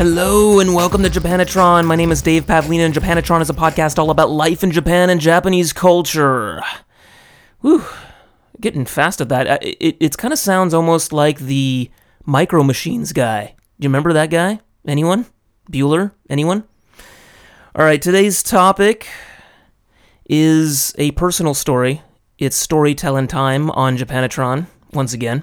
Hello and welcome to Japanatron. My name is Dave Pavlina, and Japanatron is a podcast all about life in Japan and Japanese culture. Whew, getting fast at that. Uh, It, it, kind of sounds almost like the Micro Machines guy. Do you remember that guy? Anyone? Bueller? Anyone? All right, today's topic is a personal story. It's storytelling time on Japanatron, once again.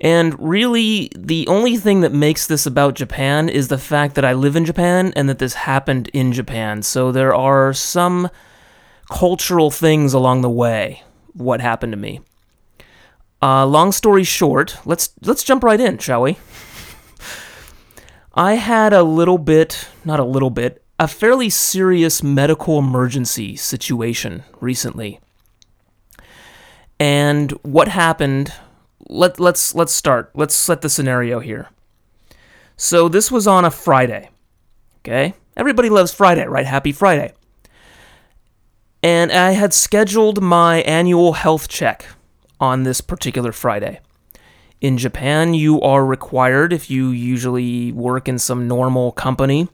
And really, the only thing that makes this about Japan is the fact that I live in Japan and that this happened in Japan. So there are some cultural things along the way. What happened to me? Uh, long story short, let's let's jump right in, shall we? I had a little bit, not a little bit, a fairly serious medical emergency situation recently. And what happened? Let let's let's start. Let's set the scenario here. So this was on a Friday. Okay? Everybody loves Friday, right? Happy Friday. And I had scheduled my annual health check on this particular Friday. In Japan, you are required if you usually work in some normal company.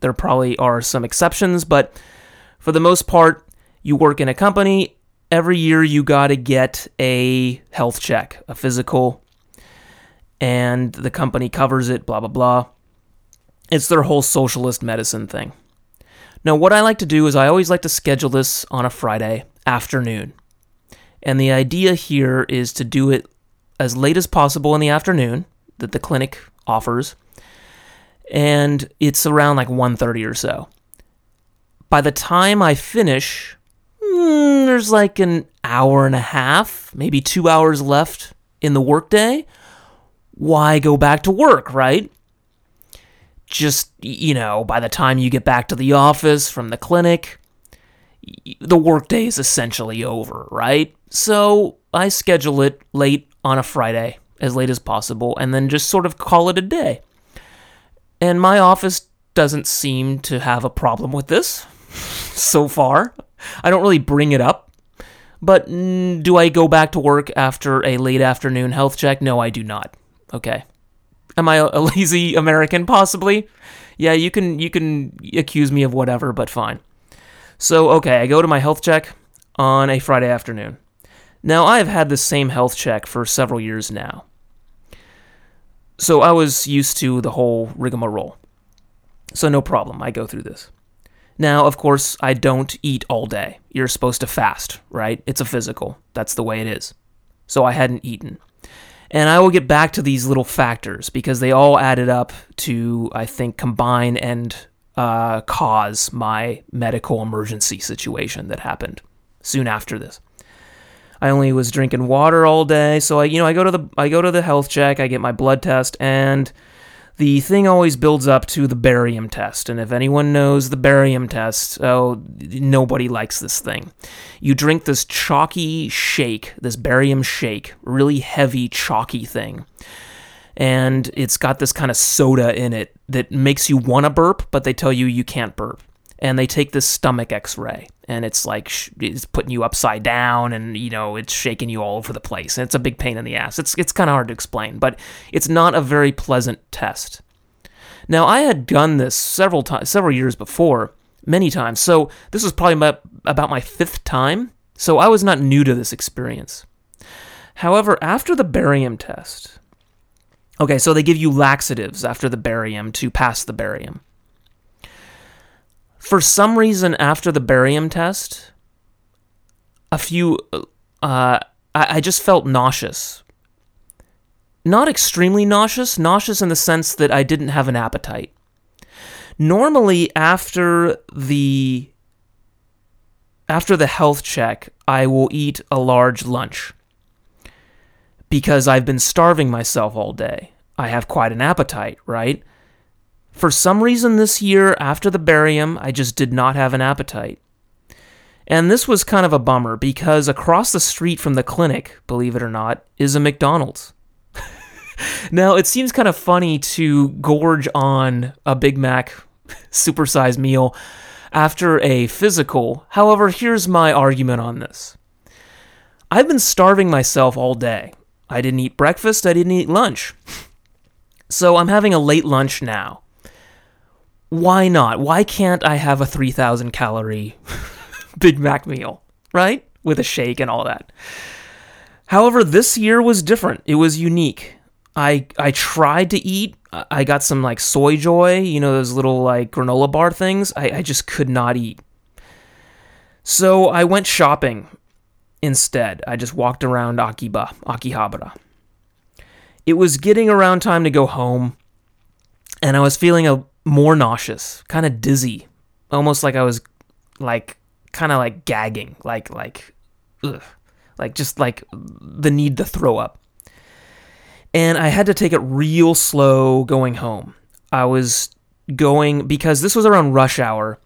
There probably are some exceptions, but for the most part, you work in a company, every year you got to get a health check, a physical, and the company covers it, blah, blah, blah. It's their whole socialist medicine thing. Now, what I like to do is I always like to schedule this on a Friday afternoon. And the idea here is to do it as late as possible in the afternoon that the clinic offers. And it's around like 1:30 or so. By the time I finish, mm, there's like an hour and a half, maybe 2 hours left in the workday. Why go back to work, right? Just, you know, by the time you get back to the office from the clinic, the workday is essentially over, right? So I schedule it late on a Friday, as late as possible, and then just sort of call it a day. And my office doesn't seem to have a problem with this so far. I don't really bring it up. But mm, do I go back to work after a late afternoon health check? No, I do not. Okay. Am I a lazy American? Possibly. Yeah, you can you can accuse me of whatever, but fine. So okay, I go to my health check on a Friday afternoon. Now I have had the same health check for several years now. So I was used to the whole rigmarole. So no problem, I go through this. Now, of course, I don't eat all day. You're supposed to fast, right? It's a physical. That's the way it is. So I hadn't eaten. And I will get back to these little factors because they all added up to, I think, combine and uh, cause my medical emergency situation that happened soon after this. I only was drinking water all day, so I, you know, I go to the I go to the health check, I get my blood test, and the thing always builds up to the barium test. And if anyone knows the barium test, oh, nobody likes this thing. You drink this chalky shake, this barium shake, really heavy, chalky thing. And it's got this kind of soda in it that makes you want to burp, but they tell you you can't burp. And they take this stomach x ray, and it's like sh- it's putting you upside down, and you know, it's shaking you all over the place. And it's a big pain in the ass. It's, it's kind of hard to explain, but it's not a very pleasant test. Now, I had done this several times, several years before, many times. So this was probably about my fifth time. So I was not new to this experience. However, after the barium test, okay, so they give you laxatives after the barium to pass the barium. For some reason, after the barium test, a few, uh, I, I just felt nauseous not extremely nauseous, nauseous in the sense that I didn't have an appetite. Normally after the after the health check, I will eat a large lunch because I've been starving myself all day. I have quite an appetite, right? For some reason this year after the barium, I just did not have an appetite. And this was kind of a bummer because across the street from the clinic, believe it or not, is a McDonald's. now, it seems kind of funny to gorge on a Big Mac supersized meal after a physical. However, here's my argument on this I've been starving myself all day. I didn't eat breakfast, I didn't eat lunch. So I'm having a late lunch now. Why not? Why can't I have a 3,000 calorie Big Mac meal, right? With a shake and all that. However, this year was different. It was unique. I I tried to eat. I got some like soy joy, you know, those little like granola bar things. I, I just could not eat. So I went shopping instead. I just walked around Akiba, Akihabara. It was getting around time to go home, and I was feeling a more nauseous, kind of dizzy, almost like I was like kind of like gagging, like like ugh, like just like the need to throw up. And I had to take it real slow going home. I was going because this was around rush hour.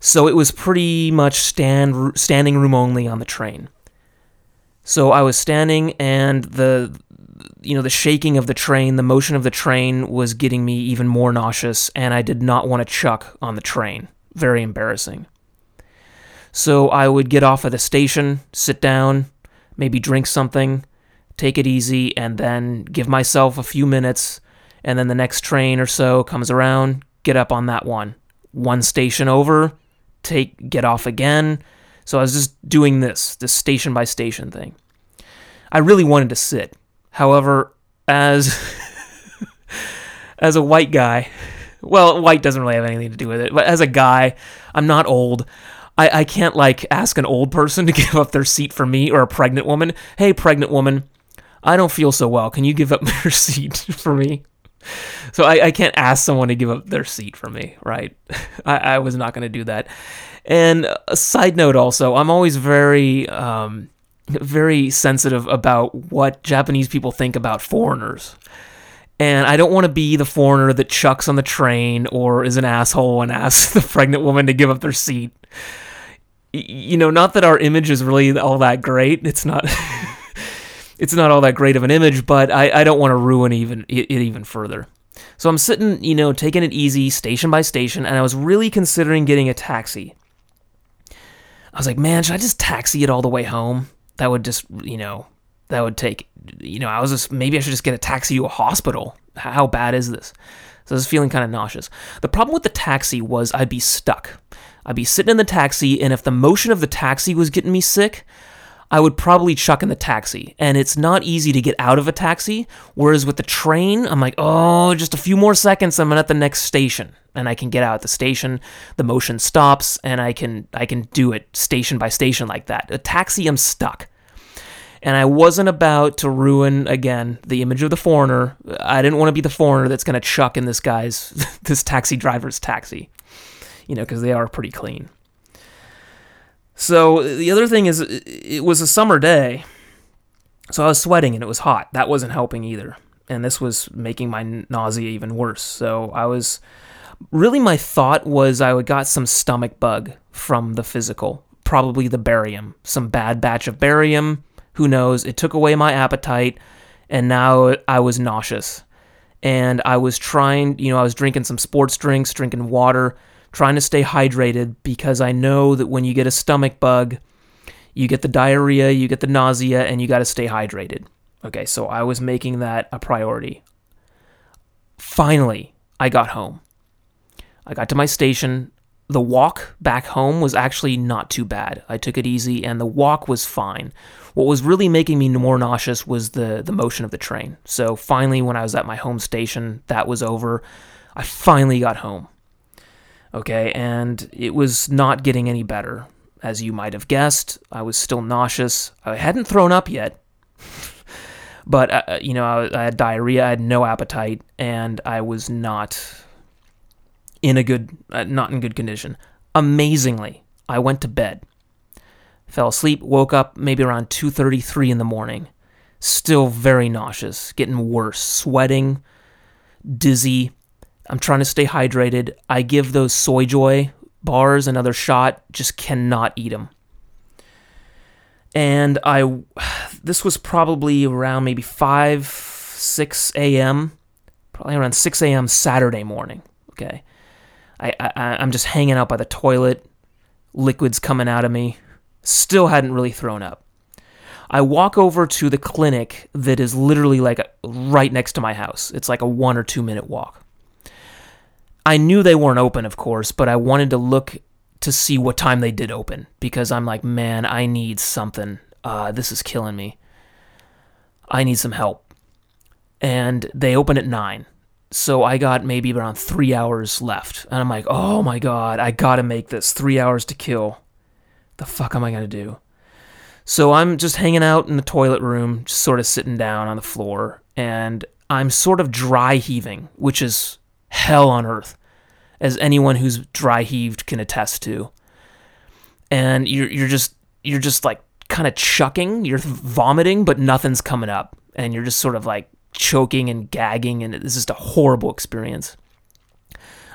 So it was pretty much stand standing room only on the train. So I was standing and the you know the shaking of the train, the motion of the train was getting me even more nauseous and I did not want to chuck on the train. Very embarrassing. So I would get off at the station, sit down, maybe drink something, take it easy and then give myself a few minutes and then the next train or so comes around, get up on that one. One station over, take get off again. So I was just doing this, this station by station thing. I really wanted to sit. However, as as a white guy, well, white doesn't really have anything to do with it, but as a guy, I'm not old. I, I can't like ask an old person to give up their seat for me or a pregnant woman. Hey, pregnant woman, I don't feel so well. Can you give up your seat for me? So I, I can't ask someone to give up their seat for me, right? I, I was not going to do that. And a side note also, I'm always very, um, very sensitive about what Japanese people think about foreigners. And I don't want to be the foreigner that chucks on the train or is an asshole and asks the pregnant woman to give up their seat. You know, not that our image is really all that great. It's not. it's not all that great of an image, but I, I don't want to ruin even it, it even further. So I'm sitting, you know, taking it easy, station by station, and I was really considering getting a taxi. I was like, man, should I just taxi it all the way home? That would just, you know, that would take, you know, I was just, maybe I should just get a taxi to a hospital. How bad is this? So I was feeling kind of nauseous. The problem with the taxi was I'd be stuck. I'd be sitting in the taxi, and if the motion of the taxi was getting me sick, I would probably chuck in the taxi. And it's not easy to get out of a taxi. Whereas with the train, I'm like, oh, just a few more seconds, I'm at the next station. And I can get out at the station, the motion stops, and I can I can do it station by station like that. A taxi, I'm stuck. And I wasn't about to ruin again the image of the foreigner. I didn't want to be the foreigner that's gonna chuck in this guy's this taxi driver's taxi. You know, because they are pretty clean. So the other thing is, it was a summer day, so I was sweating and it was hot. That wasn't helping either, and this was making my nausea even worse. So I was really my thought was I would got some stomach bug from the physical, probably the barium, some bad batch of barium. Who knows? It took away my appetite, and now I was nauseous. And I was trying, you know, I was drinking some sports drinks, drinking water trying to stay hydrated because I know that when you get a stomach bug, you get the diarrhea, you get the nausea, and you got to stay hydrated. Okay, so I was making that a priority. Finally, I got home. I got to my station. The walk back home was actually not too bad. I took it easy and the walk was fine. What was really making me more nauseous was the, the motion of the train. So finally, when I was at my home station, that was over. I finally got home. Okay, and it was not getting any better. As you might have guessed, I was still nauseous. I hadn't thrown up yet, but uh, you know, I, I had diarrhea. I had no appetite, and I was not in a good, uh, not in good condition. Amazingly, I went to bed, fell asleep, woke up maybe around 2:33 in the morning, still very nauseous, getting worse, sweating, dizzy, I'm trying to stay hydrated. I give those soy joy bars, another shot, just cannot eat them. And I, this was probably around maybe 5, 6 a.m., probably around 6 a.m. Saturday morning. Okay. I, I, I'm just hanging out by the toilet, liquids coming out of me. Still hadn't really thrown up. I walk over to the clinic that is literally like right next to my house. It's like a one or two minute walk. I knew they weren't open, of course, but I wanted to look to see what time they did open because I'm like, man, I need something. Uh, this is killing me. I need some help. And they open at nine. So I got maybe around three hours left. And I'm like, oh my God, I gotta make this three hours to kill. The fuck am I gonna do? So I'm just hanging out in the toilet room, just sort of sitting down on the floor, and I'm sort of dry heaving, which is hell on earth, as anyone who's dry heaved can attest to. And you're you're just you're just like kind of chucking, you're vomiting, but nothing's coming up, and you're just sort of like choking and gagging, and it's just a horrible experience.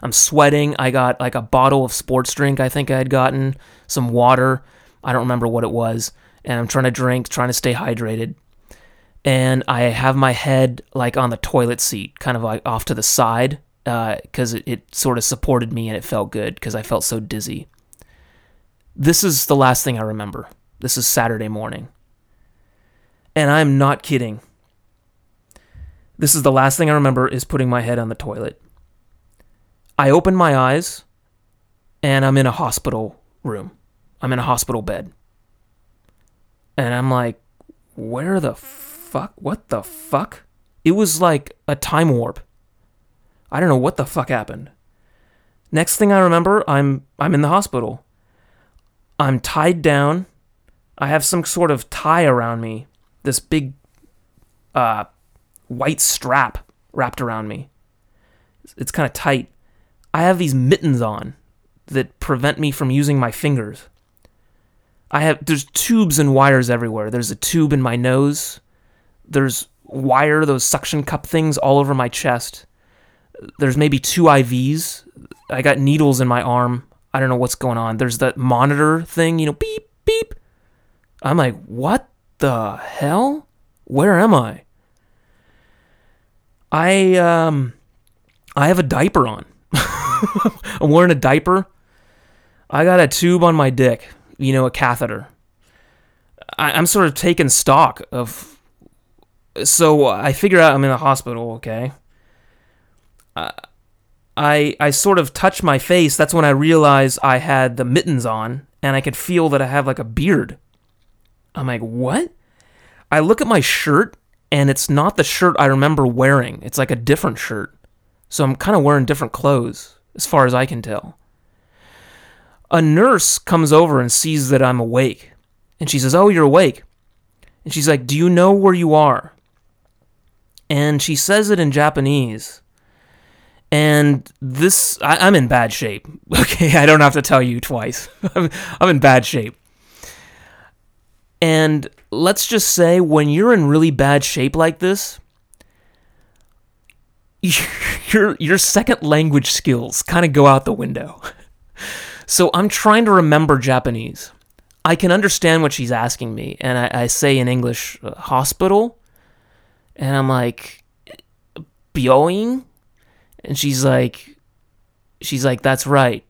I'm sweating. I got like a bottle of sports drink I think I had gotten, some water. I don't remember what it was and I'm trying to drink, trying to stay hydrated. And I have my head like on the toilet seat, kind of like off to the side, because uh, it, it sort of supported me and it felt good because I felt so dizzy. This is the last thing I remember. This is Saturday morning. And I'm not kidding. This is the last thing I remember is putting my head on the toilet. I open my eyes and I'm in a hospital room. I'm in a hospital bed. And I'm like, where the fuck? What the fuck? It was like a time warp. I don't know what the fuck happened. Next thing I remember, I'm I'm in the hospital. I'm tied down. I have some sort of tie around me. This big uh white strap wrapped around me. It's kind of tight. I have these mittens on that prevent me from using my fingers. I have there's tubes and wires everywhere. There's a tube in my nose. There's wire, those suction cup things all over my chest. There's maybe two IVs. I got needles in my arm. I don't know what's going on. There's that monitor thing, you know, beep, beep. I'm like, what the hell? Where am I? I um I have a diaper on. I'm wearing a diaper. I got a tube on my dick you know, a catheter. I, am sort of taking stock of. So I figure out I'm in a hospital. Okay. I I sort of touch my face. That's when I realize I had the mittens on, and I could feel that I have like a beard. I'm like, what? I look at my shirt, and it's not the shirt I remember wearing. It's like a different shirt. So I'm kind of wearing different clothes, as far as I can tell a nurse comes over and sees that I'm awake. And she says, Oh, you're awake. And she's like, Do you know where you are? And she says it in Japanese. And this, I, am in bad shape. Okay, I don't have to tell you twice. I'm, I'm in bad shape. And let's just say when you're in really bad shape like this, your your second language skills kind of go out the window. So I'm trying to remember Japanese. I can understand what she's asking me, and I, I say in English, uh, hospital, and I'm like, Byoing? And she's like, she's like, that's right.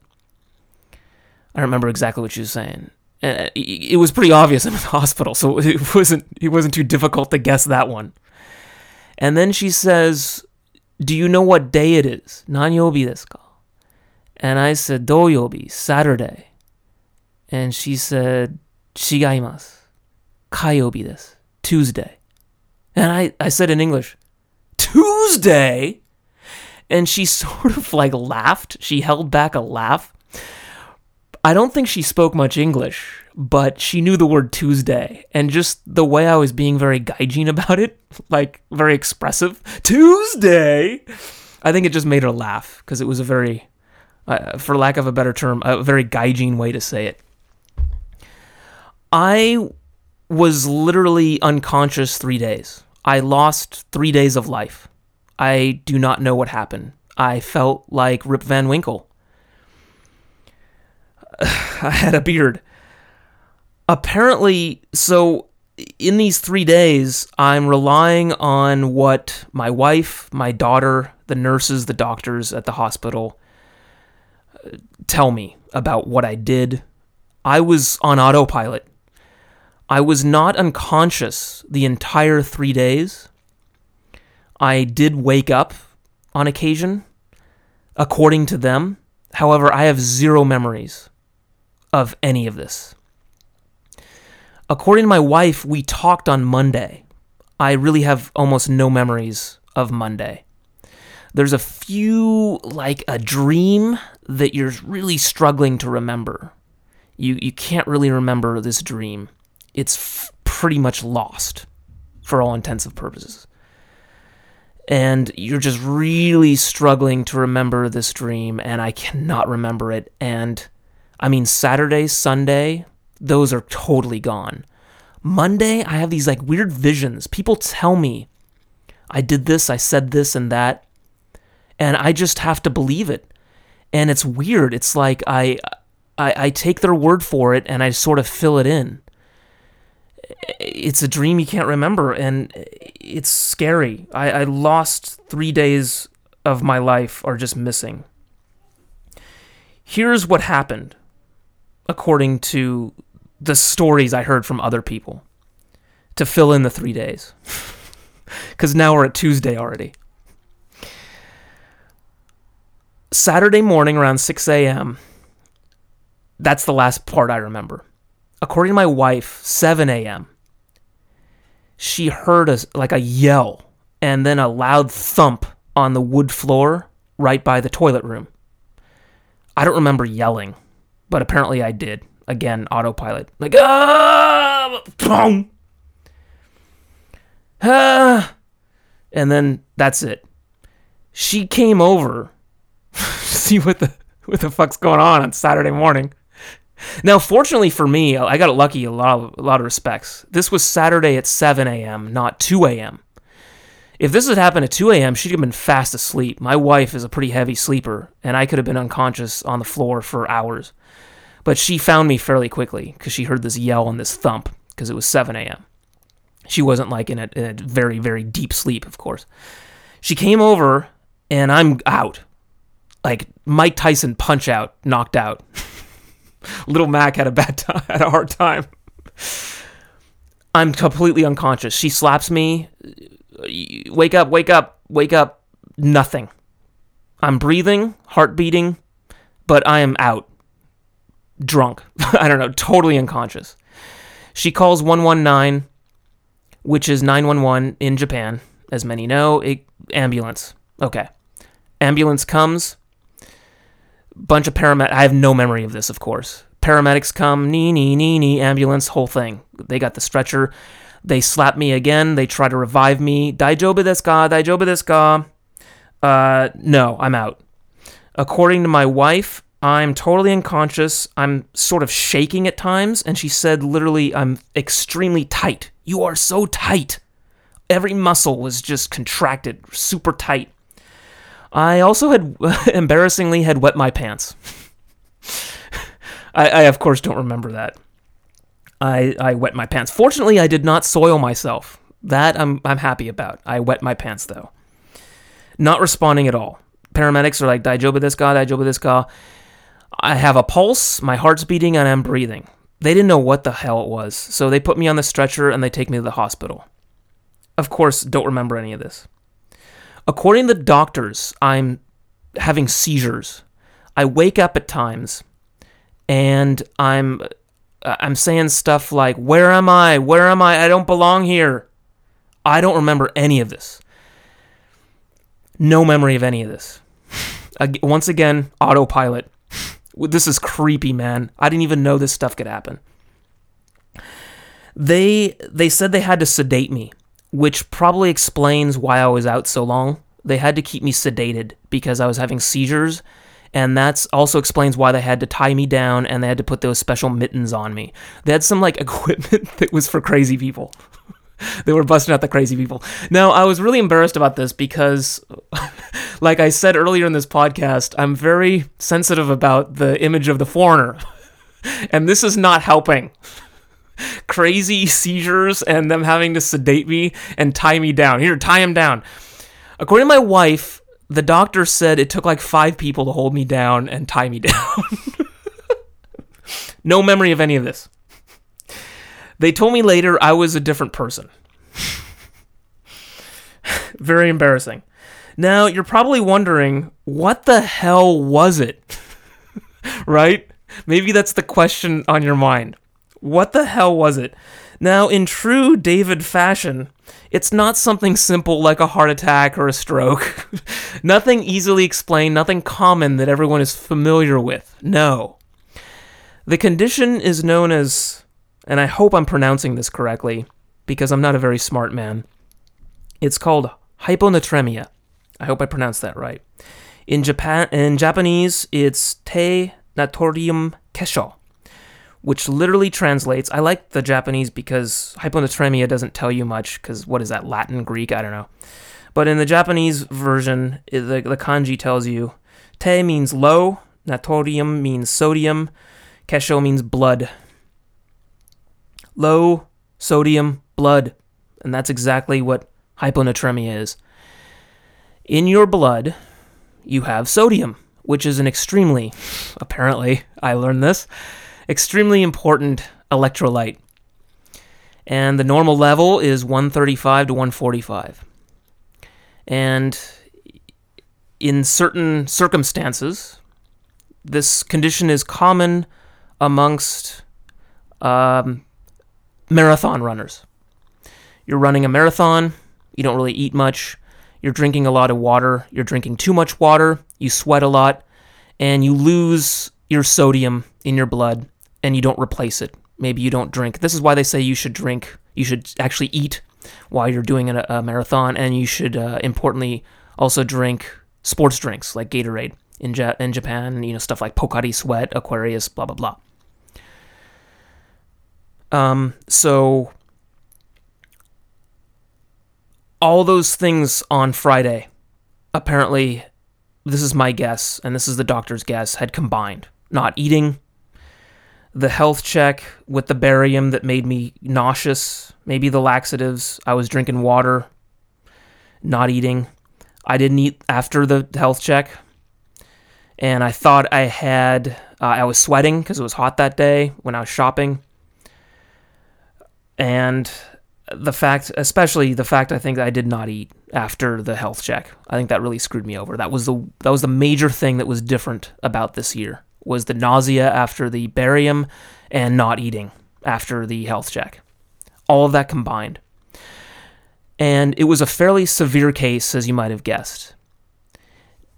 I don't remember exactly what she was saying. Uh, it was pretty obvious I'm in the hospital, so it wasn't it wasn't too difficult to guess that one. And then she says, "Do you know what day it is? Nanyobi desu ka?" And I said, Doyobi, Saturday. And she said, Chigaimasu. Kayobi desu. Tuesday. And I, I said in English, Tuesday? And she sort of like laughed. She held back a laugh. I don't think she spoke much English, but she knew the word Tuesday. And just the way I was being very gaijin about it, like very expressive, Tuesday, I think it just made her laugh because it was a very uh, for lack of a better term, a very gaijin way to say it. I was literally unconscious three days. I lost three days of life. I do not know what happened. I felt like Rip Van Winkle. I had a beard. Apparently, so in these three days, I'm relying on what my wife, my daughter, the nurses, the doctors at the hospital uh, tell me about what I did. I was on autopilot. I was not unconscious the entire three days. I did wake up on occasion, according to them. However, I have zero memories of any of this. According to my wife, we talked on Monday. I really have almost no memories of Monday. There's a few, like a dream that you're really struggling to remember. You, you can't really remember this dream. It's f- pretty much lost for all intensive purposes. And you're just really struggling to remember this dream, and I cannot remember it. And I mean, Saturday, Sunday, those are totally gone. Monday, I have these like weird visions. People tell me I did this, I said this and that, and I just have to believe it. And it's weird. It's like I I, I take their word for it and I sort of fill it in. It's a dream you can't remember, and it's scary. I, I lost three days of my life are just missing. Here's what happened according to the stories I heard from other people to fill in the three days. Because now we're at Tuesday already. Saturday morning around 6 a.m., that's the last part I remember. According to my wife, 7 a.m., she heard a, like a yell and then a loud thump on the wood floor right by the toilet room. I don't remember yelling but apparently I did. Again, autopilot. Like, ah, boom, ah, and then that's it. She came over, see what the what the fuck's going on on Saturday morning. Now, fortunately for me, I got lucky a lot, of, a lot of respects. This was Saturday at 7 a.m., not 2 a.m. If this had happened at 2 a.m., she'd have been fast asleep. My wife is a pretty heavy sleeper, and I could have been unconscious on the floor for hours. But she found me fairly quickly because she heard this yell and this thump because it was 7 a.m. She wasn't like in a, in a very, very deep sleep, of course. She came over and I'm out. Like Mike Tyson punch out, knocked out. Little Mac had a bad time, had a hard time. I'm completely unconscious. She slaps me. Wake up, wake up, wake up. Nothing. I'm breathing, heart beating, but I am out drunk. I don't know, totally unconscious. She calls 119, which is 911 in Japan, as many know. A, ambulance. Okay. Ambulance comes. Bunch of paramedics. I have no memory of this, of course. Paramedics come, nee, nee, nee, nee, ambulance, whole thing. They got the stretcher. They slap me again. They try to revive me. Daijobu desu ka? Daijobu? Uh, no, I'm out. According to my wife, I'm totally unconscious. I'm sort of shaking at times. And she said, literally, I'm extremely tight. You are so tight. Every muscle was just contracted, super tight. I also had, embarrassingly, had wet my pants. I, I, of course, don't remember that. I, I wet my pants. Fortunately, I did not soil myself. That I'm, I'm happy about. I wet my pants, though. Not responding at all. Paramedics are like, Daijobu desu ka, Daijobu desu ka. I have a pulse, my heart's beating, and I'm breathing. They didn't know what the hell it was, so they put me on the stretcher and they take me to the hospital. Of course, don't remember any of this. According to the doctors, I'm having seizures. I wake up at times and I'm I'm saying stuff like, "Where am I? Where am I? I don't belong here." I don't remember any of this. No memory of any of this. Once again, autopilot. This is creepy, man. I didn't even know this stuff could happen. They they said they had to sedate me, which probably explains why I was out so long. They had to keep me sedated because I was having seizures, and that's also explains why they had to tie me down and they had to put those special mittens on me. They had some like equipment that was for crazy people. they were busting out the crazy people. Now, I was really embarrassed about this because, like I said earlier in this podcast, I'm very sensitive about the image of the foreigner. and this is not helping. Crazy seizures and them having to sedate me and tie me down. Here, tie him down. According to my wife, the doctor said it took like five people to hold me down and tie me down. no memory of any of this. They told me later I was a different person. Very embarrassing. Now, you're probably wondering, what the hell was it? right? Maybe that's the question on your mind. What the hell was it? Now, in true David fashion, it's not something simple like a heart attack or a stroke. nothing easily explained, nothing common that everyone is familiar with. No. The condition is known as, and I hope I'm pronouncing this correctly because I'm not a very smart man. It's called hyponatremia. I hope I pronounced that right. In Japan, in Japanese, it's te natorium kesho, which literally translates. I like the Japanese because hyponatremia doesn't tell you much. Because what is that? Latin, Greek? I don't know. But in the Japanese version, the, the kanji tells you te means low, natorium means sodium, kesho means blood. Low sodium blood. And that's exactly what hyponatremia is. In your blood, you have sodium, which is an extremely, apparently, I learned this, extremely important electrolyte. And the normal level is 135 to 145. And in certain circumstances, this condition is common amongst um, marathon runners. You're running a marathon, you don't really eat much, you're drinking a lot of water, you're drinking too much water, you sweat a lot, and you lose your sodium in your blood and you don't replace it. Maybe you don't drink. This is why they say you should drink, you should actually eat while you're doing a, a marathon, and you should, uh, importantly, also drink sports drinks like Gatorade in, ja- in Japan, you know, stuff like Pocari Sweat, Aquarius, blah, blah, blah. Um, so all those things on Friday, apparently, this is my guess, and this is the doctor's guess, had combined. Not eating, the health check with the barium that made me nauseous, maybe the laxatives, I was drinking water, not eating. I didn't eat after the health check. And I thought I had, uh, I was sweating because it was hot that day when I was shopping. And the fact, especially the fact I think I did not eat after the health check. I think that really screwed me over. That was the that was the major thing that was different about this year was the nausea after the barium and not eating after the health check. All of that combined. And it was a fairly severe case as you might have guessed.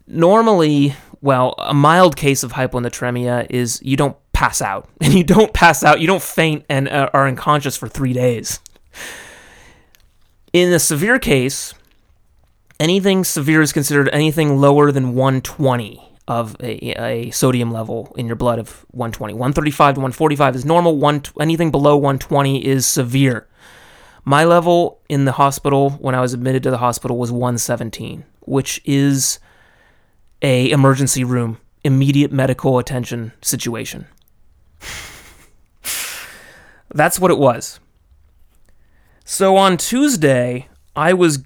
Normally, well, a mild case of hyponatremia is you don't pass out. And you don't pass out, you don't faint and uh, are unconscious for 3 days. In a severe case, anything severe is considered anything lower than 120 of a, a, sodium level in your blood of 120. 135 to 145 is normal. One anything below 120 is severe. My level in the hospital when I was admitted to the hospital was 117, which is a emergency room, immediate medical attention situation. That's what it was. So on Tuesday, I was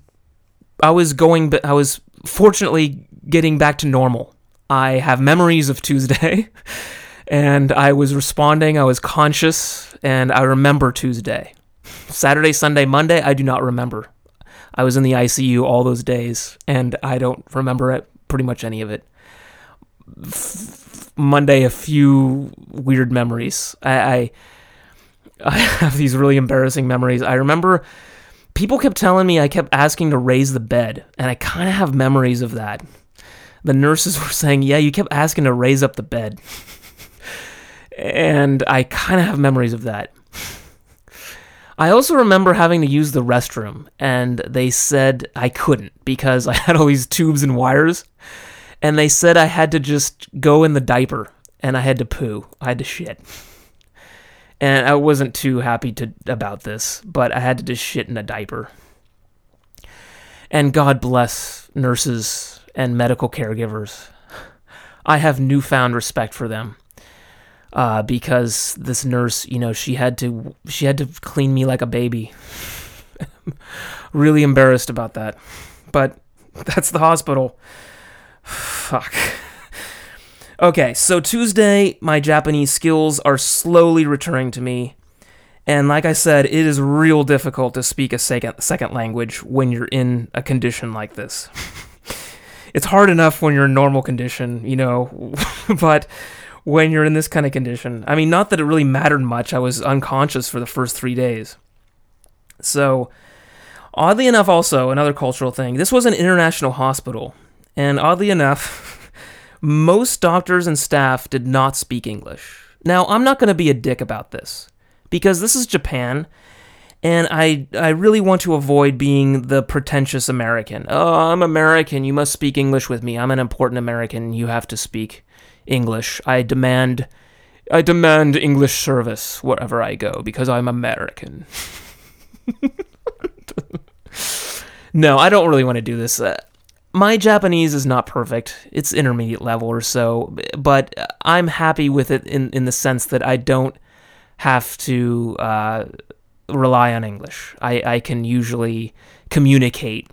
I was going I was fortunately getting back to normal. I have memories of Tuesday and I was responding, I was conscious and I remember Tuesday. Saturday, Sunday, Monday, I do not remember. I was in the ICU all those days and I don't remember it, pretty much any of it. F- Monday, a few weird memories. I, I I have these really embarrassing memories. I remember people kept telling me I kept asking to raise the bed, and I kind of have memories of that. The nurses were saying, "Yeah, you kept asking to raise up the bed." and I kind of have memories of that. I also remember having to use the restroom, and they said I couldn't because I had all these tubes and wires. And they said I had to just go in the diaper and I had to poo. I had to shit and I wasn't too happy to about this, but I had to just shit in a diaper. And God bless nurses and medical caregivers. I have newfound respect for them. uh, because this nurse, you know, she had to she had to clean me like a baby. really embarrassed about that, but that's the hospital. Fuck. Okay, so Tuesday, my Japanese skills are slowly returning to me. And like I said, it is real difficult to speak a second second language when you're in a condition like this. it's hard enough when you're in normal condition, you know, but when you're in this kind of condition, I mean, not that it really mattered much. I was unconscious for the first three days. So, oddly enough, also another cultural thing. This was an international hospital, and oddly enough. most doctors and staff did not speak English. Now, I'm not going to be a dick about this because this is Japan and I I really want to avoid being the pretentious American. Oh, I'm American, you must speak English with me. I'm an important American, you have to speak English. I demand I demand English service wherever I go because I'm American. no, I don't really want to do this. Uh, my Japanese is not perfect. It's intermediate level or so, but I'm happy with it in, in the sense that I don't have to uh, rely on English. I, I can usually communicate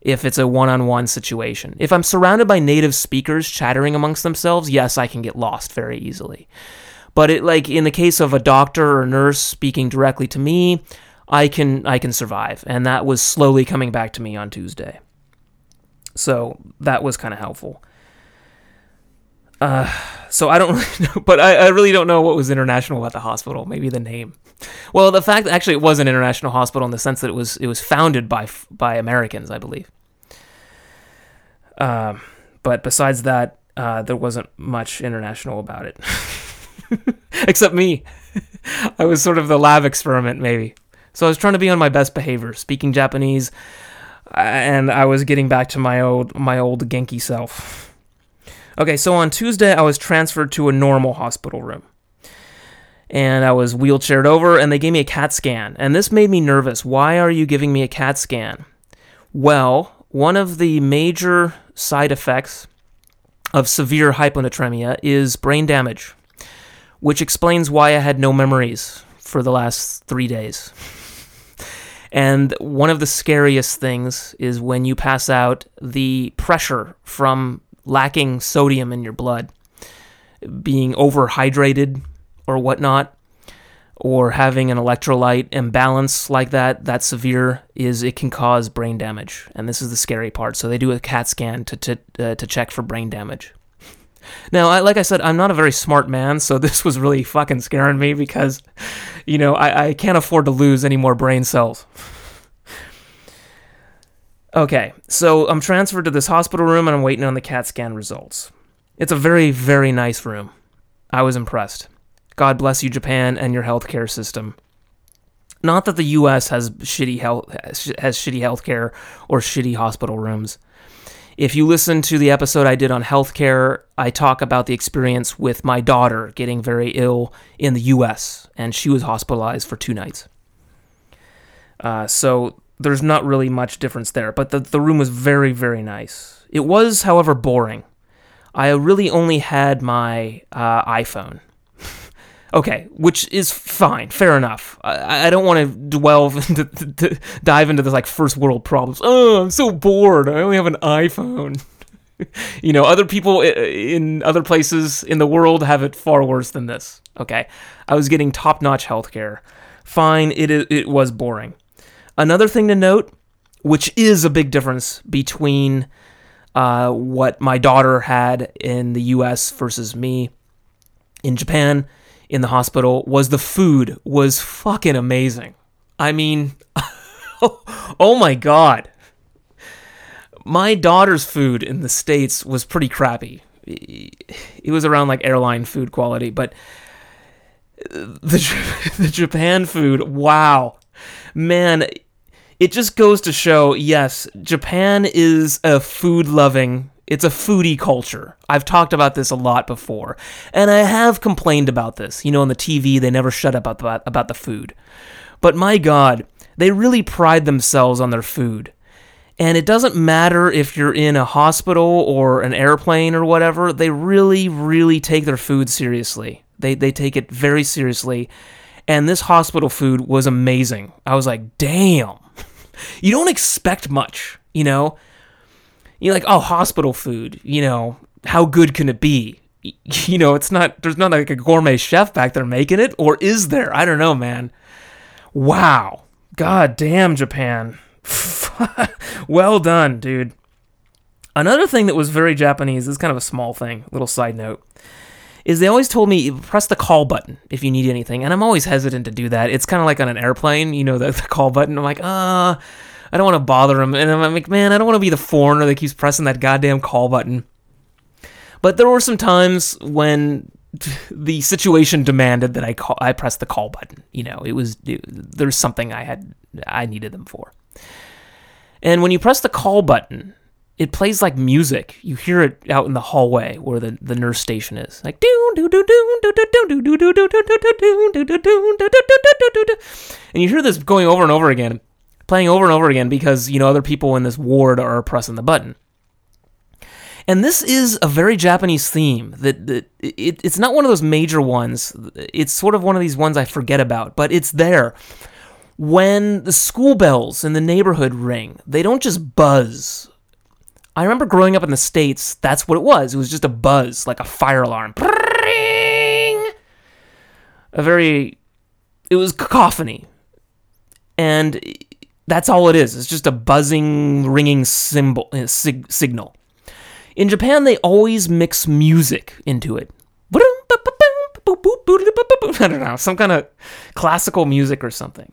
if it's a one on one situation. If I'm surrounded by native speakers chattering amongst themselves, yes, I can get lost very easily. But it like in the case of a doctor or nurse speaking directly to me, I can I can survive. And that was slowly coming back to me on Tuesday. So that was kind of helpful. Uh, so I don't really know, but I, I really don't know what was international about the hospital. Maybe the name. Well, the fact that actually it was an international hospital in the sense that it was it was founded by by Americans, I believe. Um, but besides that, uh, there wasn't much international about it, except me. I was sort of the lab experiment, maybe. So I was trying to be on my best behavior, speaking Japanese, and I was getting back to my old my old Genki self. Okay, so on Tuesday I was transferred to a normal hospital room. And I was wheelchaired over and they gave me a CAT scan. And this made me nervous. Why are you giving me a CAT scan? Well, one of the major side effects of severe hyponatremia is brain damage, which explains why I had no memories for the last 3 days. And one of the scariest things is when you pass out, the pressure from lacking sodium in your blood, being overhydrated or whatnot, or having an electrolyte imbalance like that, that severe, is it can cause brain damage. And this is the scary part. So they do a CAT scan to, to, uh, to check for brain damage. Now, I, like I said, I'm not a very smart man, so this was really fucking scaring me because, you know, I, I can't afford to lose any more brain cells. Okay, so I'm transferred to this hospital room and I'm waiting on the CAT scan results. It's a very, very nice room. I was impressed. God bless you, Japan, and your healthcare system. Not that the U.S. has shitty health has shitty healthcare or shitty hospital rooms. If you listen to the episode I did on healthcare, I talk about the experience with my daughter getting very ill in the U.S. and she was hospitalized for two nights. Uh, so there's not really much difference there, but the, the room was very, very nice. It was, however, boring. I really only had my uh, iPhone. Okay, which is fine, fair enough. I, I don't want to dwell into, to dive into this like first world problems. Oh, I'm so bored. I only have an iPhone. you know, other people in other places in the world have it far worse than this. Okay, I was getting top notch healthcare. Fine, it it was boring. Another thing to note, which is a big difference between uh, what my daughter had in the US versus me in Japan in the hospital, was the food was fucking amazing. I mean, oh my God. My daughter's food in the States was pretty crappy. It was around like airline food quality, but the, the Japan food, wow. Man, it just goes to show yes, Japan is a food loving, it's a foodie culture. I've talked about this a lot before, and I have complained about this. You know, on the TV, they never shut up about, about the food. But my God, they really pride themselves on their food. And it doesn't matter if you're in a hospital or an airplane or whatever, they really, really take their food seriously. They they take it very seriously. And this hospital food was amazing. I was like, damn. you don't expect much, you know? You're like, oh, hospital food, you know, how good can it be? You know, it's not, there's not like a gourmet chef back there making it, or is there? I don't know, man. Wow. God damn, Japan. well done, dude. Another thing that was very Japanese, is kind of a small thing, little side note, is they always told me press the call button if you need anything, and I'm always hesitant to do that. It's kind of like on an airplane, you know, the, the call button. I'm like, ah, uh, I don't want to bother them, and I'm like, man, I don't want to be the foreigner that keeps pressing that goddamn call button. But there were some times when the situation demanded that I call, I press the call button. You know, it was there's something I had I needed them for. And when you press the call button, it plays like music. You hear it out in the hallway where the, the nurse station is. Like and you hear this going over and over again, playing over and over again because, you know, other people in this ward are pressing the button. And this is a very Japanese theme. That, that it, it's not one of those major ones. It's sort of one of these ones I forget about, but it's there. When the school bells in the neighborhood ring, they don't just buzz I remember growing up in the States, that's what it was. It was just a buzz, like a fire alarm. A very, it was cacophony. And that's all it is. It's just a buzzing, ringing symbol, uh, sig- signal. In Japan, they always mix music into it. I don't know, some kind of classical music or something.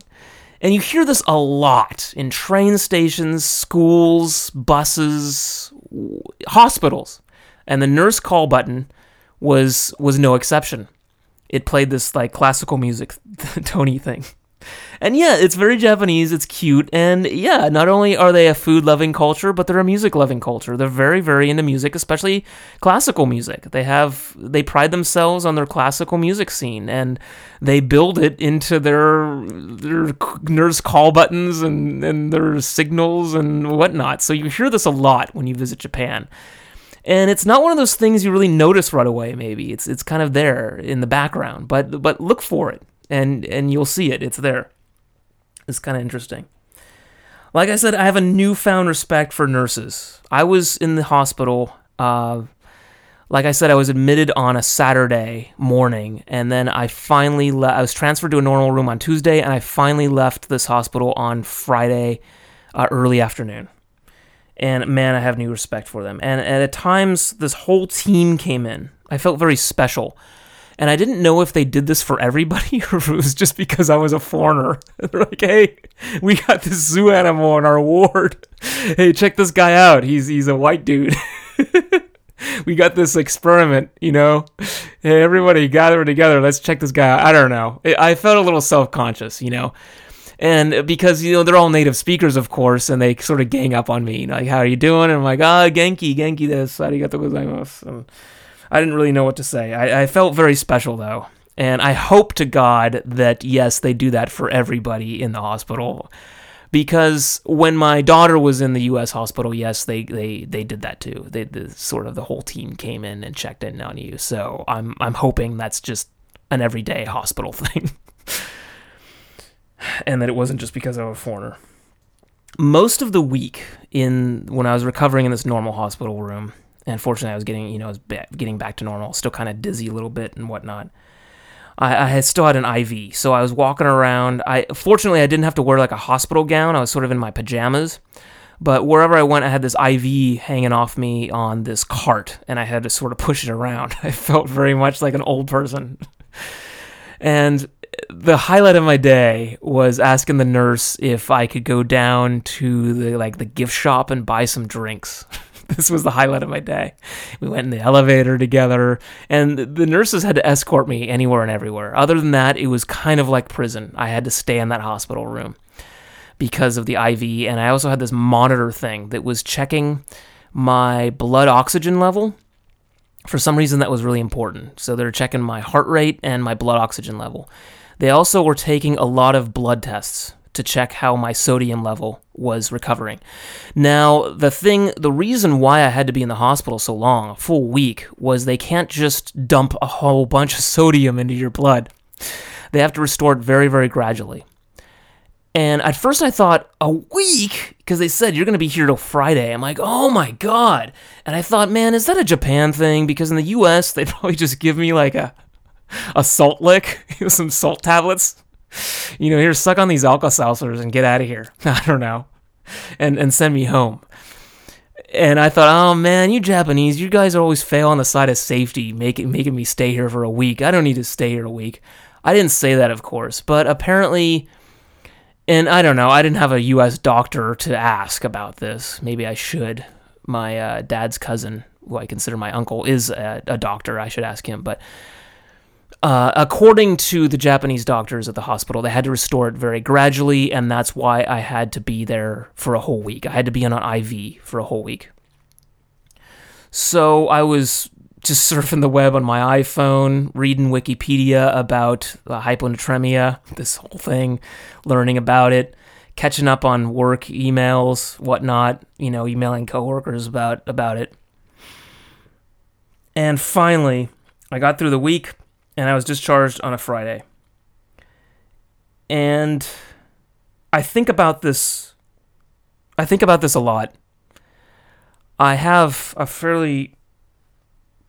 And you hear this a lot in train stations, schools, buses, hospitals. And the nurse call button was was no exception. It played this like classical music Tony thing. And yeah, it's very Japanese, it's cute, and yeah, not only are they a food loving culture, but they're a music loving culture. They're very, very into music, especially classical music. They have they pride themselves on their classical music scene and they build it into their their nurse call buttons and, and their signals and whatnot. So you hear this a lot when you visit Japan. And it's not one of those things you really notice right away, maybe. It's it's kind of there in the background, but but look for it and and you'll see it. It's there. It's kind of interesting. Like I said, I have a newfound respect for nurses. I was in the hospital. Uh, like I said, I was admitted on a Saturday morning, and then I finally le- I was transferred to a normal room on Tuesday, and I finally left this hospital on Friday, uh, early afternoon. And man, I have new respect for them. And, and at times, this whole team came in. I felt very special and I didn't know if they did this for everybody or if it was just because I was a foreigner. They're like, hey, we got this zoo animal in our ward. Hey, check this guy out. He's he's a white dude. we got this experiment, you know. Hey, everybody gather together. Let's check this guy out. I don't know. I felt a little self conscious, you know. And because, you know, they're all native speakers, of course, and they sort of gang up on me. Like, how are you doing? And I'm like, ah, Genki, Genki this, arigato gozaimasu. And I didn't really know what to say. I, I felt very special though. And I hope to God that, yes, they do that for everybody in the hospital. Because when my daughter was in the U.S. hospital, yes, they, they, they did that too. They the, sort of the whole team came in and checked in on you. So I'm I'm hoping that's just an everyday hospital thing, and that it wasn't just because I'm a foreigner. Most of the week in when I was recovering in this normal hospital room, and fortunately, I was getting, you know, was getting back to normal, still kind of dizzy a little bit and whatnot. I, I had still had an IV, so I was walking around. I fortunately I didn't have to wear like a hospital gown. I was sort of in my pajamas, but wherever I went, I had this IV hanging off me on this cart, and I had to sort of push it around. I felt very much like an old person. and the highlight of my day was asking the nurse if I could go down to the like the gift shop and buy some drinks. this was the highlight of my day. We went in the elevator together, and the nurses had to escort me anywhere and everywhere. Other than that, it was kind of like prison. I had to stay in that hospital room because of the IV, and I also had this monitor thing that was checking my blood oxygen level. For some reason, that was really important. So they're checking my heart rate and my blood oxygen level. They also were taking a lot of blood tests to check how my sodium level was recovering. Now, the thing, the reason why I had to be in the hospital so long, a full week, was they can't just dump a whole bunch of sodium into your blood. They have to restore it very, very gradually. And at first I thought, a week? Because they said you're going to be here till Friday. I'm like, oh my God. And I thought, man, is that a Japan thing? Because in the US, they'd probably just give me like a, a salt lick, some salt tablets. You know, here, suck on these Alka Seltzers and get out of here. I don't know. And, and send me home. And I thought, oh man, you Japanese, you guys always fail on the side of safety, making making me stay here for a week. I don't need to stay here a week. I didn't say that, of course, but apparently and I don't know. I didn't have a U.S. doctor to ask about this. Maybe I should. My uh, dad's cousin, who I consider my uncle, is a, a doctor. I should ask him. But uh, according to the Japanese doctors at the hospital, they had to restore it very gradually, and that's why I had to be there for a whole week. I had to be on an IV for a whole week. So I was just surfing the web on my iPhone, reading Wikipedia about uh, hyponatremia, this whole thing, learning about it, catching up on work emails, whatnot, you know, emailing coworkers about about it. And finally, I got through the week and I was discharged on a Friday. And I think about this I think about this a lot. I have a fairly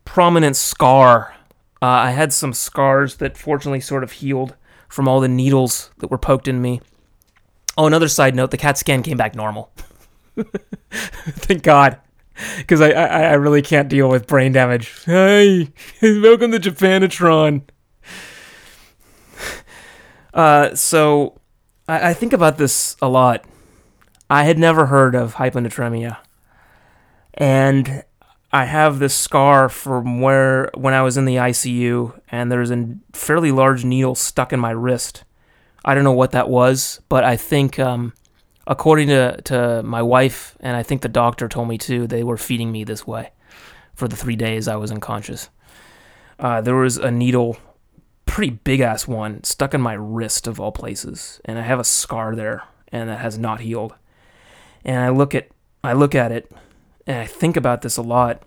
prominent scar. Uh, I had some scars that fortunately sort of healed from all the needles that were poked in me. Oh, another side note: the CAT scan came back normal. Thank God, because I, I I really can't deal with brain damage. Hey, welcome to Japanatron. Uh, so I, I think about this a lot. I had never heard of hyponatremia, and I have this scar from where when I was in the ICU, and there's a fairly large needle stuck in my wrist. I don't know what that was, but I think, um, according to, to my wife, and I think the doctor told me too, they were feeding me this way for the three days I was unconscious. Uh, there was a needle, pretty big ass one, stuck in my wrist of all places, and I have a scar there, and that has not healed. And I look at I look at it and I think about this a lot,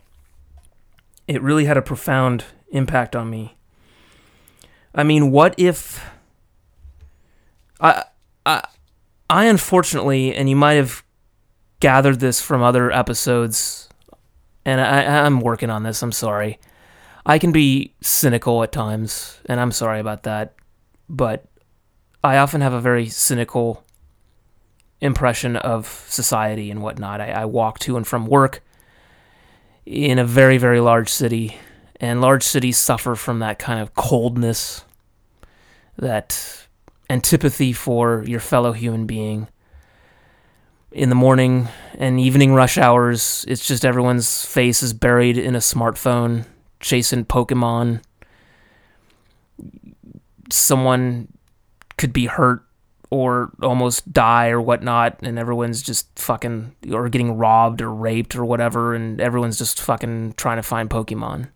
it really had a profound impact on me. I mean, what if I I I unfortunately, and you might have gathered this from other episodes, and I, I'm working on this. I'm sorry. I can be cynical at times, and I'm sorry about that. But I often have a very cynical impression of society and whatnot. I, I walk to and from work in a very, very large city, and large cities suffer from that kind of coldness, that antipathy for your fellow human being. In the morning and evening rush hours, it's just everyone's face is buried in a smartphone, chasing Pokemon. Someone could be hurt or almost die or whatnot, and everyone's just fucking or getting robbed or raped or whatever, and everyone's just fucking trying to find Pokemon.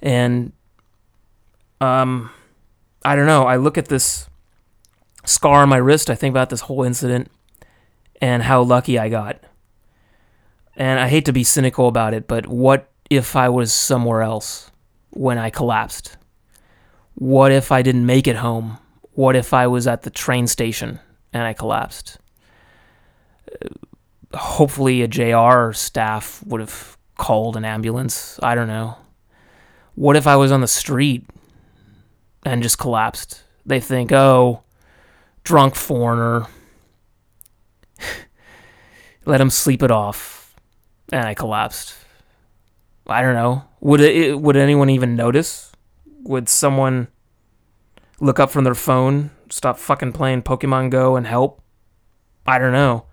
And um, I don't know. I look at this scar on my wrist. I think about this whole incident and how lucky I got. And I hate to be cynical about it, but what if I was somewhere else when I collapsed? What if I didn't make it home what if I was at the train station and I collapsed? Uh, hopefully, a JR staff would have called an ambulance. I don't know. What if I was on the street and just collapsed? They think, oh, drunk foreigner. Let him sleep it off. And I collapsed. I don't know. Would it, would anyone even notice? Would someone look up from their phone, stop fucking playing Pokemon Go and help? I don't know.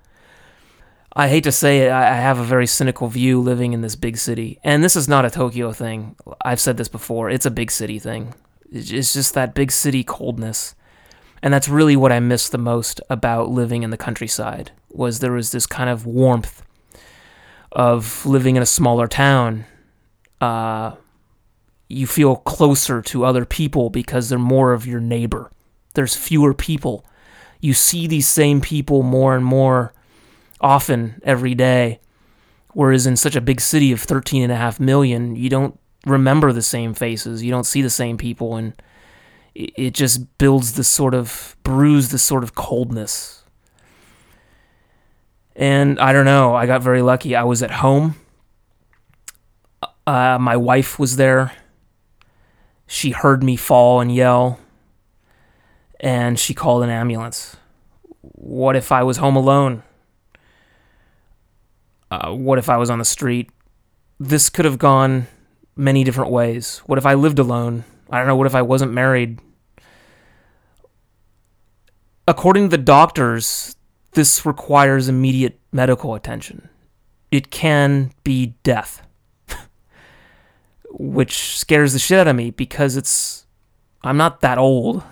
I hate to say it, I have a very cynical view living in this big city. And this is not a Tokyo thing. I've said this before. It's a big city thing. It's just that big city coldness. And that's really what I miss the most about living in the countryside was there was this kind of warmth of living in a smaller town. Uh, you feel closer to other people because they're more of your neighbor. There's fewer people. you see these same people more and more often every day. Whereas in such a big city of 13 and a half million, you don't remember the same faces, you don't see the same people, and it just builds this sort of brews this sort of coldness. And I don't know, I got very lucky. I was at home. Uh, my wife was there. She heard me fall and yell, and she called an ambulance. What if I was home alone? Uh, what if I was on the street? This could have gone many different ways. What if I lived alone? I don't know. What if I wasn't married? According to the doctors, this requires immediate medical attention. It can be death, which scares the shit out of me because it's. I'm not that old.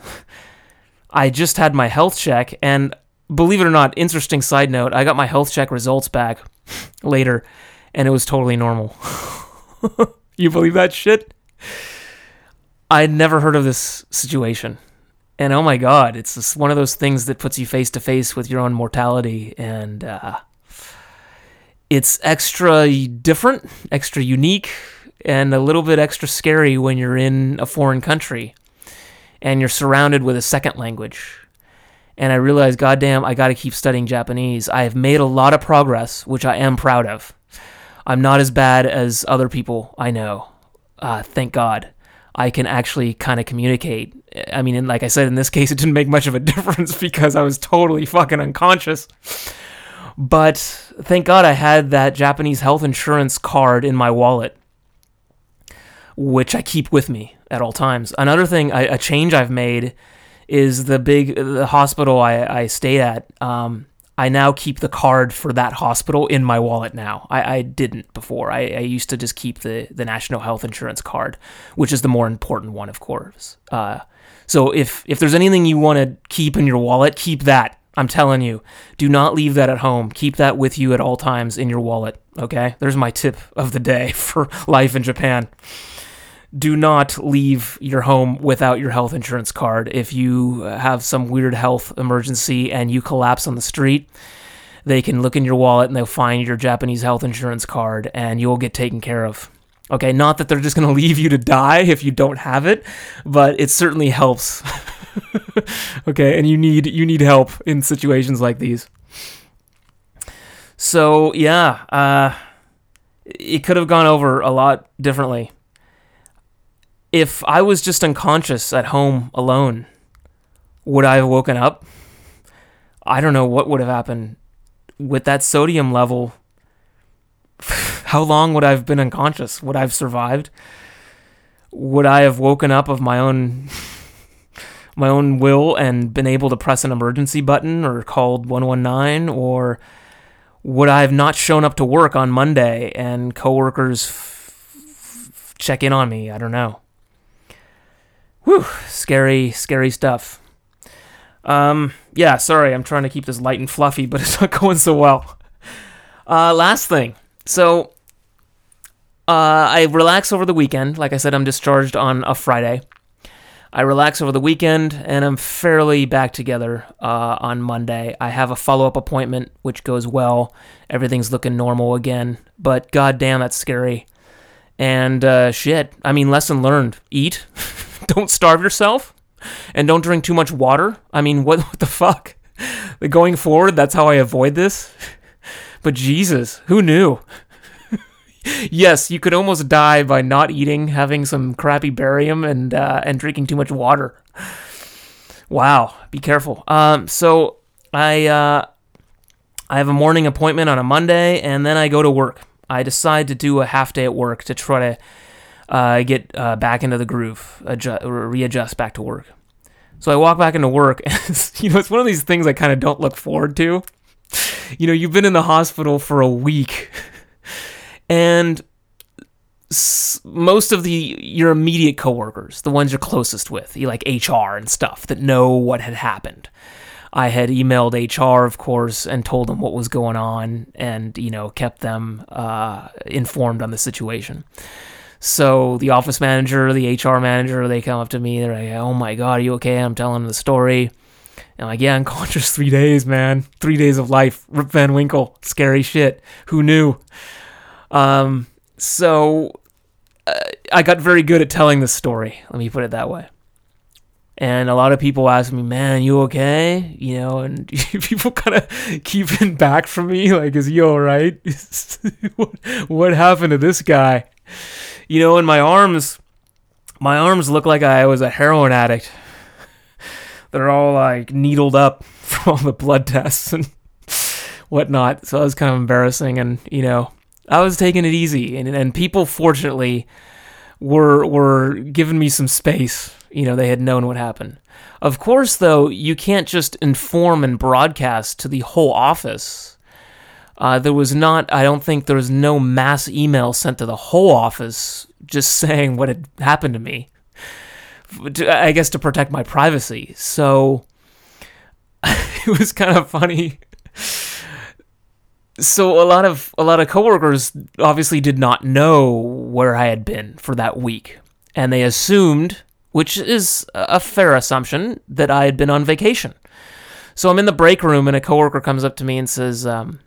I just had my health check, and believe it or not, interesting side note, I got my health check results back later, and it was totally normal. You believe that shit? I'd never heard of this situation. And oh my god, it's just one of those things that puts you face to face with your own mortality. And uh, it's extra different, extra unique, and a little bit extra scary when you're in a foreign country and you're surrounded with a second language. And I realized, goddamn, I got to keep studying Japanese. I have made a lot of progress, which I am proud of. I'm not as bad as other people I know. Uh, thank God. I can actually kind of communicate. I mean, like I said, in this case, it didn't make much of a difference because I was totally fucking unconscious. But thank God I had that Japanese health insurance card in my wallet, which I keep with me at all times. Another thing, a change I've made is the big the hospital I, I stayed at. Um, I now keep the card for that hospital in my wallet now. I, I didn't before. I, I used to just keep the, the national health insurance card, which is the more important one, of course. Uh, so if if there's anything you want to keep in your wallet, keep that. I'm telling you, do not leave that at home. Keep that with you at all times in your wallet. Okay, there's my tip of the day for life in Japan do not leave your home without your health insurance card. If you have some weird health emergency and you collapse on the street, they can look in your wallet and they'll find your Japanese health insurance card and you'll get taken care of. Okay, not that they're just going to leave you to die if you don't have it, but it certainly helps. okay, and you need you need help in situations like these. So, yeah, uh it could have gone over a lot differently if I was just unconscious at home alone, would I have woken up? I don't know what would have happened with that sodium level. How long would I have been unconscious? Would I have survived? Would I have woken up of my own my own will and been able to press an emergency button or called 119 or would I have not shown up to work on Monday and coworkers f- f- check in on me? I don't know. Whew, scary, scary stuff. Um, yeah, sorry, I'm trying to keep this light and fluffy, but it's not going so well. Uh, last thing. So, uh, I relax over the weekend. Like I said, I'm discharged on a Friday. I relax over the weekend, and I'm fairly back together uh, on Monday. I have a follow up appointment, which goes well. Everything's looking normal again, but goddamn, that's scary. And uh, shit, I mean, lesson learned: eat. don't starve yourself and don't drink too much water. I mean, what, what the fuck? Going forward, that's how I avoid this. But Jesus, who knew? yes, you could almost die by not eating, having some crappy barium, and uh, and drinking too much water. Wow, be careful. Um, so I uh, I have a morning appointment on a Monday, and then I go to work. I decide to do a half day at work to try to uh, get uh, back into the groove, adjust, readjust back to work. So I walk back into work, and you know, it's one of these things I kind of don't look forward to. You know, you've been in the hospital for a week, and most of the your immediate coworkers, the ones you're closest with, like HR and stuff, that know what had happened. I had emailed HR, of course, and told them what was going on, and you know, kept them uh, informed on the situation. So the office manager, the HR manager, they come up to me. They're like, "Oh my god, are you okay?" I'm telling them the story, And I'm like, yeah, unconscious three days, man. Three days of life. Rip Van Winkle. Scary shit. Who knew? Um, so uh, I got very good at telling this story. Let me put it that way. And a lot of people ask me, man, you okay? You know, and people kind of keeping back from me, like, is he all right? what happened to this guy? You know, and my arms, my arms look like I was a heroin addict. They're all like needled up from all the blood tests and whatnot. So it was kind of embarrassing. And, you know, I was taking it easy. And, and people, fortunately, were, were giving me some space you know, they had known what happened. Of course, though, you can't just inform and broadcast to the whole office. Uh, there was not, I don't think there was no mass email sent to the whole office just saying what had happened to me. I guess to protect my privacy. So it was kind of funny. So a lot of a lot of coworkers obviously did not know where I had been for that week, and they assumed which is a fair assumption that I had been on vacation. So I'm in the break room, and a coworker comes up to me and says, um,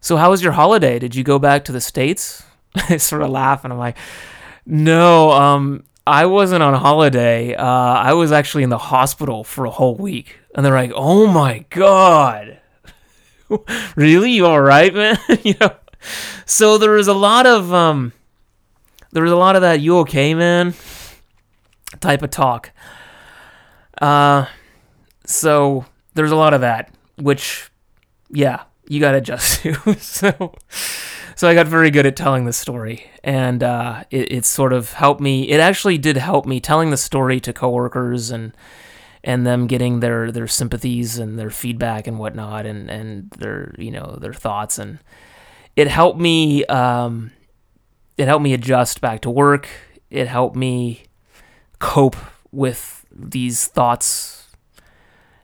"So how was your holiday? Did you go back to the states?" I sort of laugh, and I'm like, "No, um, I wasn't on holiday. Uh, I was actually in the hospital for a whole week." And they're like, "Oh my god, really? You all right, man?" you know. So there was a lot of um, there was a lot of that. You okay, man? type of talk. Uh, so there's a lot of that, which, yeah, you got to adjust to. so, so I got very good at telling the story, and uh, it, it sort of helped me. It actually did help me telling the story to coworkers and and them getting their their sympathies and their feedback and whatnot, and and their you know their thoughts, and it helped me. Um, it helped me adjust back to work. It helped me cope with these thoughts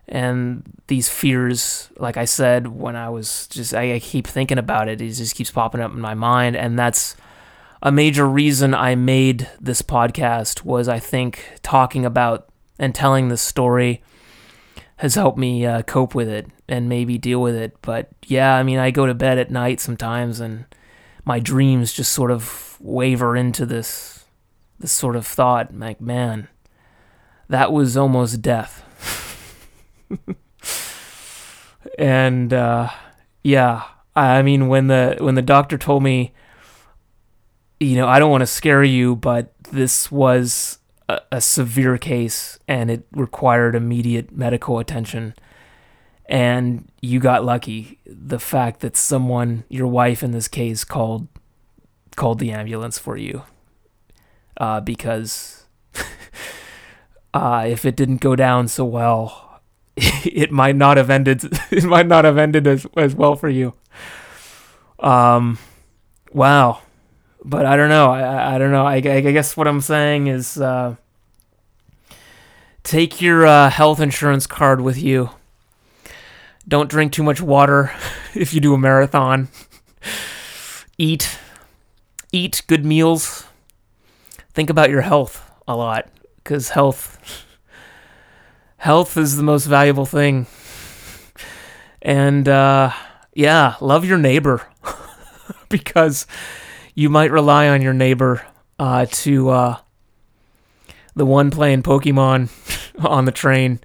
and these fears like i said when i was just I, I, keep thinking about it it just keeps popping up in my mind and that's a major reason i made this podcast was i think talking about and telling this story has helped me uh, cope with it and maybe deal with it but yeah i mean i go to bed at night sometimes and my dreams just sort of waver into this this sort of thought, like, man, that was almost death. and uh, yeah, I mean, when the when the doctor told me, you know, I don't want to scare you, but this was a, a severe case and it required immediate medical attention. And you got lucky. The fact that someone, your wife in this case, called called the ambulance for you uh, because uh, if it didn't go down so well, it might not have ended. It might not have ended as as well for you. Um, wow, but I don't know. I I don't know. I, I guess what I'm saying is, uh, take your uh, health insurance card with you. Don't drink too much water if you do a marathon. Eat, eat good meals think about your health a lot because health health is the most valuable thing and uh, yeah love your neighbor because you might rely on your neighbor uh, to uh, the one playing pokemon on the train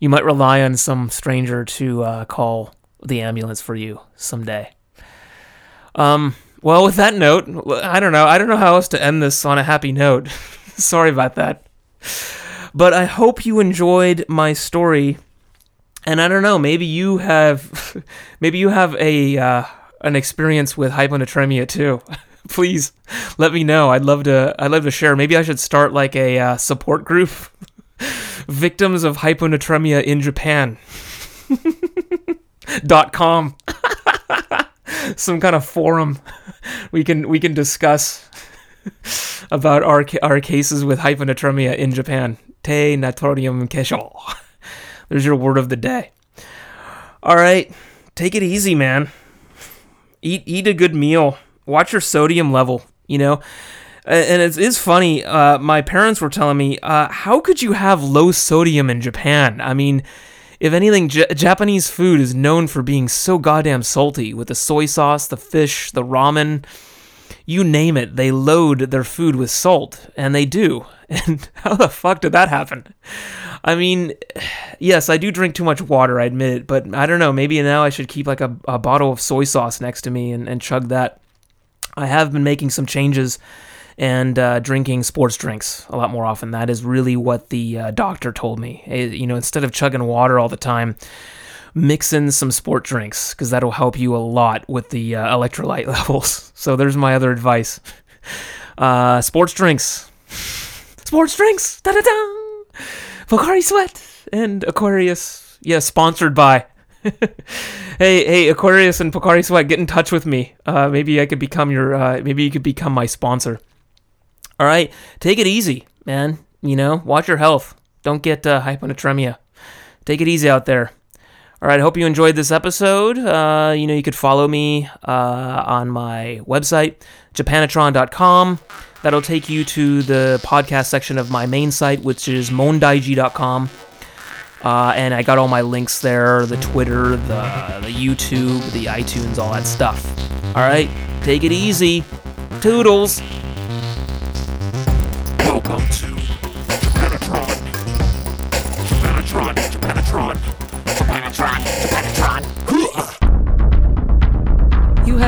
you might rely on some stranger to uh, call the ambulance for you someday um well, with that note, I don't know. I don't know how else to end this on a happy note. Sorry about that. But I hope you enjoyed my story. And I don't know, maybe you have maybe you have a uh, an experience with hyponatremia too. Please let me know. I'd love to I'd love to share. Maybe I should start like a uh, support group victims of hyponatremia in Japan. dot com some kind of forum we can we can discuss about our our cases with hyponatremia in Japan. Te natrium kesho. There's your word of the day. All right, take it easy, man. Eat eat a good meal. Watch your sodium level. You know, and it is funny. Uh, my parents were telling me, uh, how could you have low sodium in Japan? I mean, if anything, J- Japanese food is known for being so goddamn salty with the soy sauce, the fish, the ramen. You name it, they load their food with salt, and they do. And how the fuck did that happen? I mean, yes, I do drink too much water, I admit it, but I don't know. Maybe now I should keep like a, a bottle of soy sauce next to me and, and chug that. I have been making some changes and uh, drinking sports drinks a lot more often. That is really what the uh, doctor told me. Eh, you know, instead of chugging water all the time, mix in some sport drinks because that'll help you a lot with the uh, electrolyte levels. So there's my other advice. Uh, sports drinks. Sports drinks. Da da da. Pocari Sweat and Aquarius. Yeah, sponsored by. hey, hey, Aquarius and Pocari Sweat, get in touch with me. Uh, maybe I could become your. Uh, maybe you could become my sponsor. All right, take it easy, man. You know, watch your health. Don't get uh, hyponatremia. Take it easy out there. All right, I hope you enjoyed this episode. Uh, you know, you could follow me uh, on my website, japanatron.com. That'll take you to the podcast section of my main site, which is mondaiji.com. Uh, and I got all my links there the Twitter, the, the YouTube, the iTunes, all that stuff. All right, take it easy. Toodles.